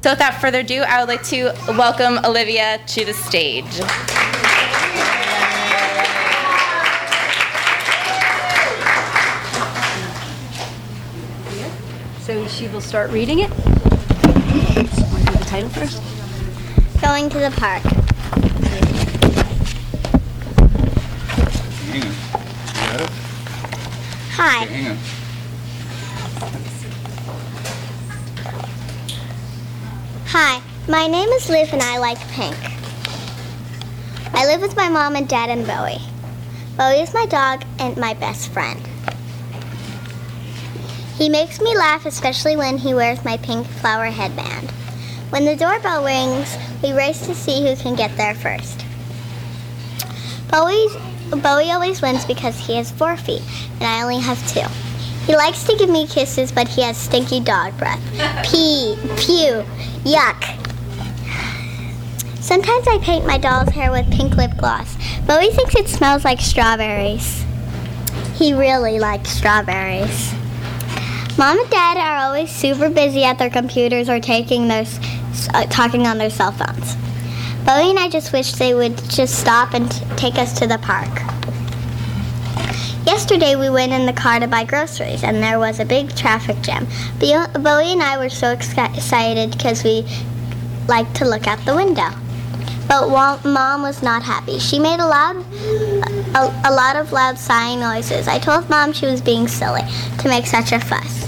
So without further ado, I would like to welcome Olivia to the stage. So she will start reading it. Want do the title first? Going to the park. Hang on. You got it? Hi, Okay, hang on. Hi. My name is Liv and I like pink. I live with my mom and dad and Bowie. Bowie is my dog and my best friend. He makes me laugh, especially when he wears my pink flower headband. When the doorbell rings, we race to see who can get there first. Bowie's, Bowie always wins because he has four feet, and I only have two. He likes to give me kisses, but he has stinky dog breath. Pee, pew, yuck. Sometimes I paint my doll's hair with pink lip gloss. Bowie thinks it smells like strawberries. He really likes strawberries. Mom and Dad are always super busy at their computers or taking their, uh, talking on their cell phones. Bowie and I just wish they would just stop and t- take us to the park. Yesterday we went in the car to buy groceries and there was a big traffic jam. Bo- Bowie and I were so excited because we liked to look out the window. But mom was not happy. She made a loud, a, a lot of loud sighing noises. I told mom she was being silly to make such a fuss.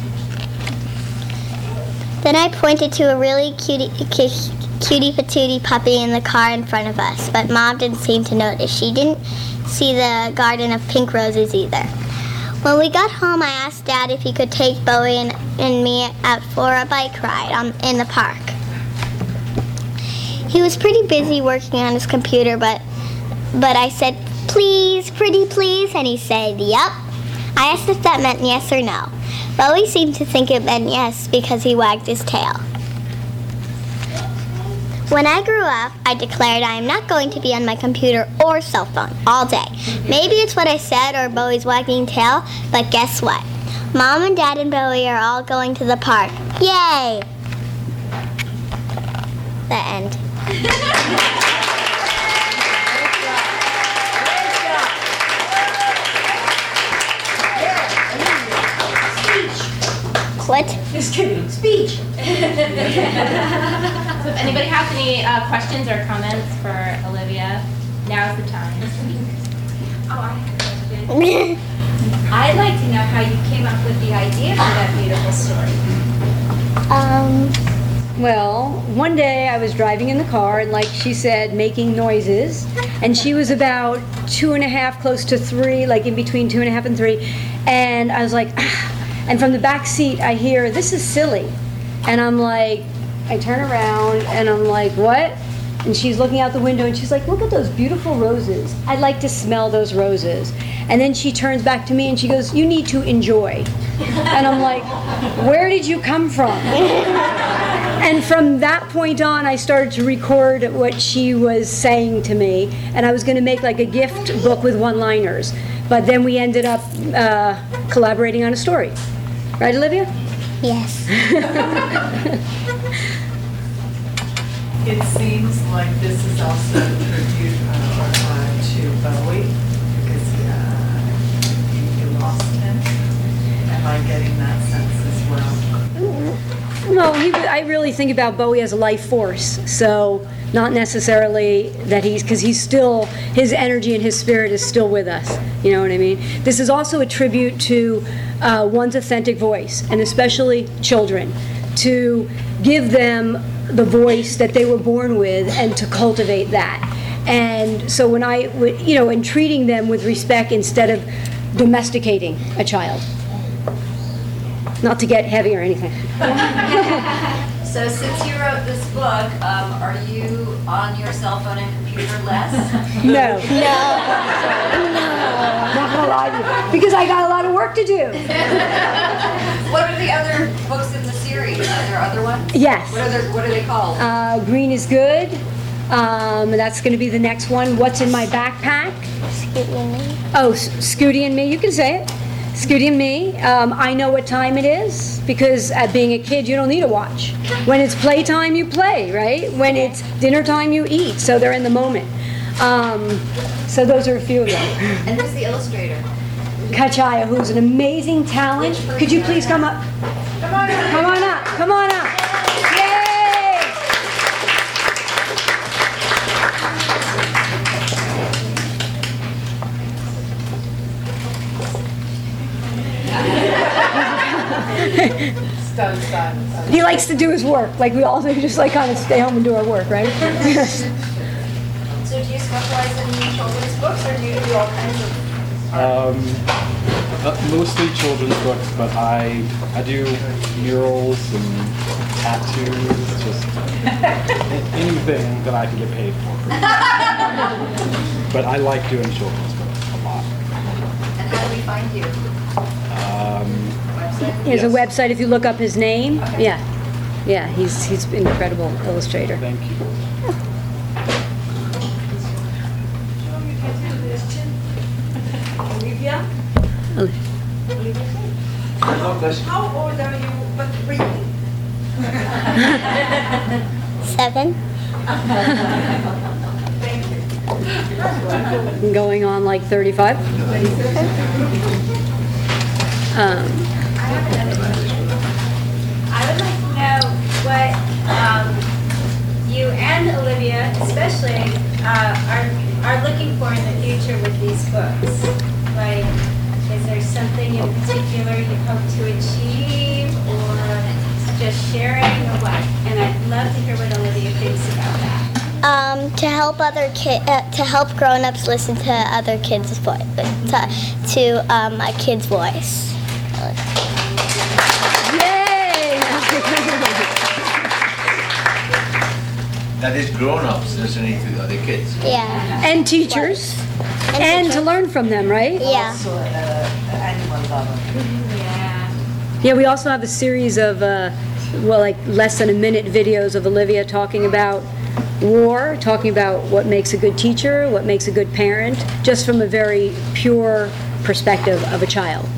Then I pointed to a really cute, cu- cutie patootie puppy in the car in front of us, but mom didn't seem to notice. She didn't see the garden of pink roses either. When we got home, I asked Dad if he could take Bowie and, and me out for a bike ride on, in the park. He was pretty busy working on his computer, but but I said, "Please, pretty please," and he said, "Yep." I asked if that meant yes or no. Bowie seemed to think it meant yes because he wagged his tail. When I grew up, I declared I am not going to be on my computer or cell phone all day. Maybe it's what I said or Bowie's wagging tail, but guess what? Mom and Dad and Bowie are all going to the park. Yay! The end. What? Just kidding. Speech. So if anybody has any uh, questions or comments for Olivia, now's the time. Oh, I have a question. I'd like to know how you came up with the idea for that beautiful story. um, Well, one day I was driving in the car and, like she said, making noises. And she was about two and a half, close to three, like in between two and a half and three. And I was like, ah. And from the back seat, I hear, this is silly. And I'm like, I turn around and I'm like, what? And she's looking out the window and she's like, look at those beautiful roses. I'd like to smell those roses. And then she turns back to me and she goes, you need to enjoy. And I'm like, where did you come from? And from that point on, I started to record what she was saying to me, and I was going to make like a gift book with one-liners. But then we ended up uh, collaborating on a story, right, Olivia? yes. It seems like this is also a tribute uh, uh, to Bowie because uh, you you lost him. Am I getting that sense as well? No, he, I really think about Bowie as a life force. So not necessarily that he's because he's still his energy and his spirit is still with us. You know what I mean? This is also a tribute to uh, one's authentic voice, and especially children, to give them the voice that they were born with and to cultivate that. And so when I, you know, in treating them with respect instead of domesticating a child. Not to get heavy or anything. So since you wrote this book, um, are you on your cell phone and computer less? No, No. No. Not gonna lie to you, because I got a lot of work to do. what are the other books in the series? Are there other ones? Yes. What are they, what are they called? Uh, green is good. Um, that's going to be the next one. What's in my backpack? Scooty and me. Oh, S- Scooty and me. You can say it. Scooty and me. Um, I know what time it is because uh, being a kid, you don't need a watch. When it's playtime, you play, right? When it's dinner time, you eat. So they're in the moment. Um, so those are a few of them. and who's the illustrator? Kachaya, who's an amazing talent. Could you please come up? Come on up. Come on up. Come on up. Yay! Stone silence. He likes to do his work, like we all do, just like kind of stay home and do our work, right? So do you specialize in children's books or do you do all kinds of Um, uh, mostly children's books, but I I do murals and tattoos, just anything that I can get paid for. but I like doing children's books a lot. and how do we find you? Website? There's a Yes. website, if you look up his name, yeah. Yeah, he's, he's an incredible illustrator. thank you. Olivia? How old are you, but really? Seven. Going on like 35. Um, I I would like to know what um, you and Olivia especially uh, are, are looking for in the future with these books. Like, is there something in particular you hope to achieve or just sharing or what? And I'd love to hear what Olivia thinks about that. Um, to help other kid, uh, to help grown-ups listen to other kids' voice, to, to um, a kid's voice. Yay! That is grown-ups listening to the other kids. Yeah. And teachers, and to learn from them, right? Yeah. Also, uh, anyone lover. Yeah. Yeah, we also have a series of, uh, well, like less than a minute videos of Olivia talking about war, talking about what makes a good teacher, what makes a good parent, just from a very pure perspective of a child.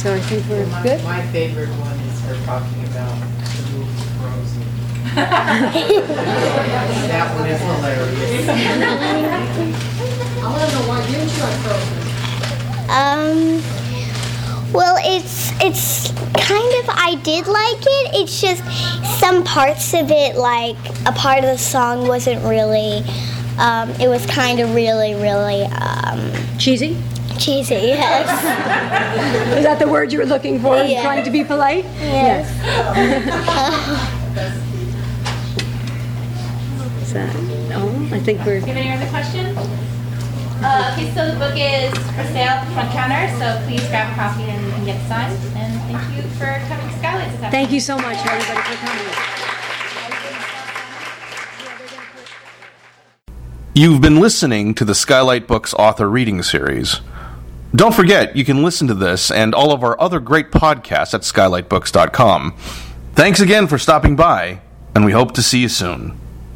So I think we're My, good. my favorite one is her talking about the movie Frozen. That one is hilarious. I want to know why you enjoy Frozen. Um. Well, it's it's kind of I did like it. It's just some parts of it, like a part of the song, wasn't really. Um, it was kind of really, really um, Cheesy? Cheesy. Yes. Is that the word you were looking for, Yeah. trying to be polite? Yes. Is that, oh, I think we're, Do you have any other questions? Uh, okay, so the book is for sale at the front counter, so please grab a copy and, and get signed. And thank you for coming to Skylights this afternoon. thank you so much, everybody, for coming. You've been listening to the Skylight Books author reading series. Don't forget, you can listen to this and all of our other great podcasts at skylightbooks.com. Thanks again for stopping by, and we hope to see you soon.